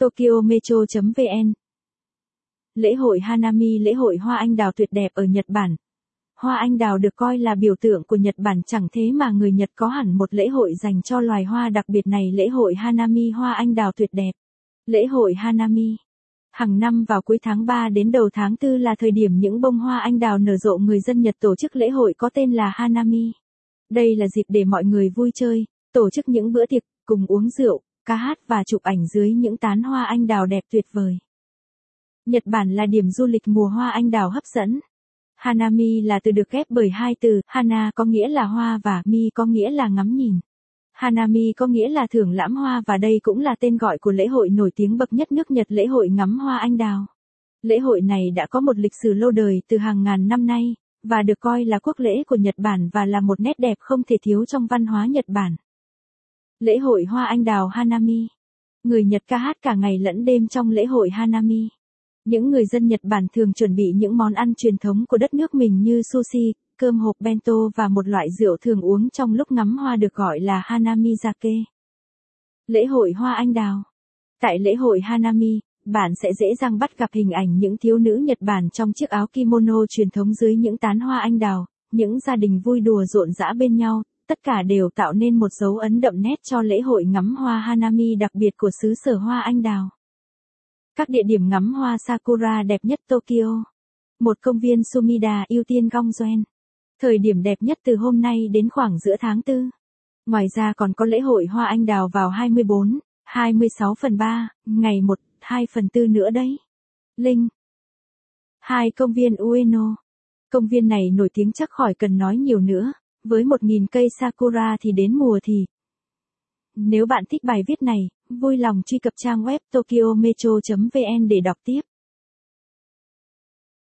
Tokyo Metro.vn Lễ hội Hanami lễ hội hoa anh đào tuyệt đẹp ở Nhật Bản. Hoa anh đào được coi là biểu tượng của Nhật Bản chẳng thế mà người Nhật có hẳn một lễ hội dành cho loài hoa đặc biệt này lễ hội Hanami hoa anh đào tuyệt đẹp. Lễ hội Hanami Hàng năm vào cuối tháng 3 đến đầu tháng 4 là thời điểm những bông hoa anh đào nở rộ người dân Nhật tổ chức lễ hội có tên là Hanami. Đây là dịp để mọi người vui chơi, tổ chức những bữa tiệc, cùng uống rượu, ca hát và chụp ảnh dưới những tán hoa anh đào đẹp tuyệt vời. Nhật Bản là điểm du lịch mùa hoa anh đào hấp dẫn. Hanami là từ được ghép bởi hai từ, Hana có nghĩa là hoa và Mi có nghĩa là ngắm nhìn. Hanami có nghĩa là thưởng lãm hoa và đây cũng là tên gọi của lễ hội nổi tiếng bậc nhất nước Nhật lễ hội ngắm hoa anh đào. Lễ hội này đã có một lịch sử lâu đời từ hàng ngàn năm nay, và được coi là quốc lễ của Nhật Bản và là một nét đẹp không thể thiếu trong văn hóa Nhật Bản. Lễ hội hoa anh đào Hanami Người Nhật ca hát cả ngày lẫn đêm trong lễ hội Hanami. Những người dân Nhật Bản thường chuẩn bị những món ăn truyền thống của đất nước mình như sushi, cơm hộp bento và một loại rượu thường uống trong lúc ngắm hoa được gọi là Hanamizake. Lễ hội hoa anh đào Tại lễ hội Hanami, bạn sẽ dễ dàng bắt gặp hình ảnh những thiếu nữ Nhật Bản trong chiếc áo kimono truyền thống dưới những tán hoa anh đào, những gia đình vui đùa rộn rã bên nhau, tất cả đều tạo nên một dấu ấn đậm nét cho lễ hội ngắm hoa Hanami đặc biệt của xứ sở hoa anh đào. Các địa điểm ngắm hoa Sakura đẹp nhất Tokyo. Một công viên Sumida ưu tiên Gongjuan. Thời điểm đẹp nhất từ hôm nay đến khoảng giữa tháng 4. Ngoài ra còn có lễ hội hoa anh đào vào 24, 26 phần 3, ngày 1, 2 phần 4 nữa đấy. Linh hai Công viên Ueno. Công viên này nổi tiếng chắc khỏi cần nói nhiều nữa, với 1.000 cây Sakura thì đến mùa thì. Nếu bạn thích bài viết này, vui lòng truy cập trang web tokyometro.vn để đọc tiếp.